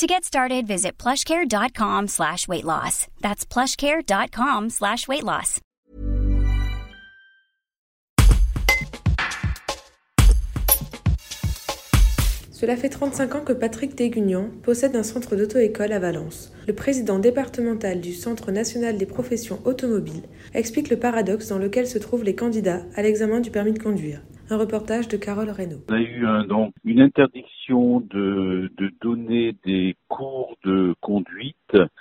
To get started, visit plushcare.com slash weight loss. That's plushcare.com slash weight. Cela fait 35 ans que Patrick Dégugnan possède un centre d'auto-école à Valence. Le président départemental du Centre national des professions automobiles explique le paradoxe dans lequel se trouvent les candidats à l'examen du permis de conduire. Un reportage de Carole Reynaud. On a eu donc une interdiction de, donner des cours de conduite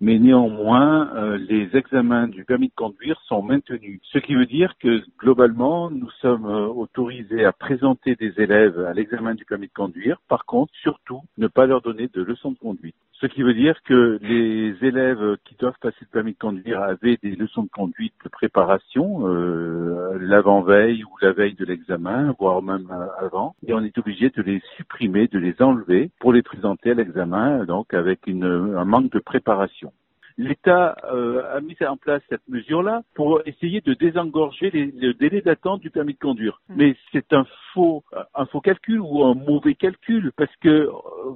mais néanmoins, euh, les examens du permis de conduire sont maintenus. Ce qui veut dire que globalement, nous sommes euh, autorisés à présenter des élèves à l'examen du permis de conduire. Par contre, surtout, ne pas leur donner de leçons de conduite. Ce qui veut dire que les élèves qui doivent passer le permis de conduire avaient des leçons de conduite de préparation, euh, l'avant-veille ou la veille de l'examen, voire même avant, et on est obligé de les supprimer, de les enlever pour les présenter à l'examen, donc avec une, un manque de préparation. L'État euh, a mis en place cette mesure-là pour essayer de désengorger les, le délai d'attente du permis de conduire. Mmh. Mais c'est un faux, un faux calcul ou un mauvais calcul parce que euh,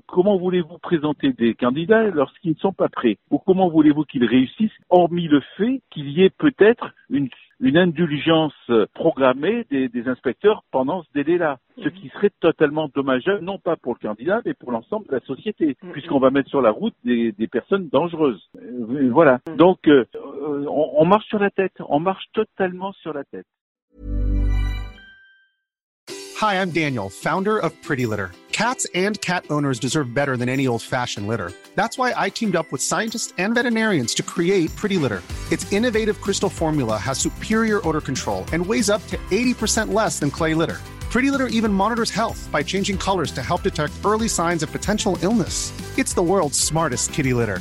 comment voulez-vous présenter des candidats lorsqu'ils ne sont pas prêts? Ou comment voulez-vous qu'ils réussissent hormis le fait qu'il y ait peut-être une une indulgence programmée des, des inspecteurs pendant ce délai-là, ce qui serait totalement dommageable, non pas pour le candidat, mais pour l'ensemble de la société, puisqu'on va mettre sur la route des, des personnes dangereuses. Euh, voilà. Donc, euh, euh, on, on marche sur la tête, on marche totalement sur la tête. Hi, I'm Daniel, founder of Pretty Litter. Cats and cat owners deserve better than any old-fashioned litter. That's why I teamed up with scientists and veterinarians to create Pretty Litter. Its innovative crystal formula has superior odor control and weighs up to 80% less than clay litter. Pretty Litter even monitors health by changing colors to help detect early signs of potential illness. It's the world's smartest kitty litter.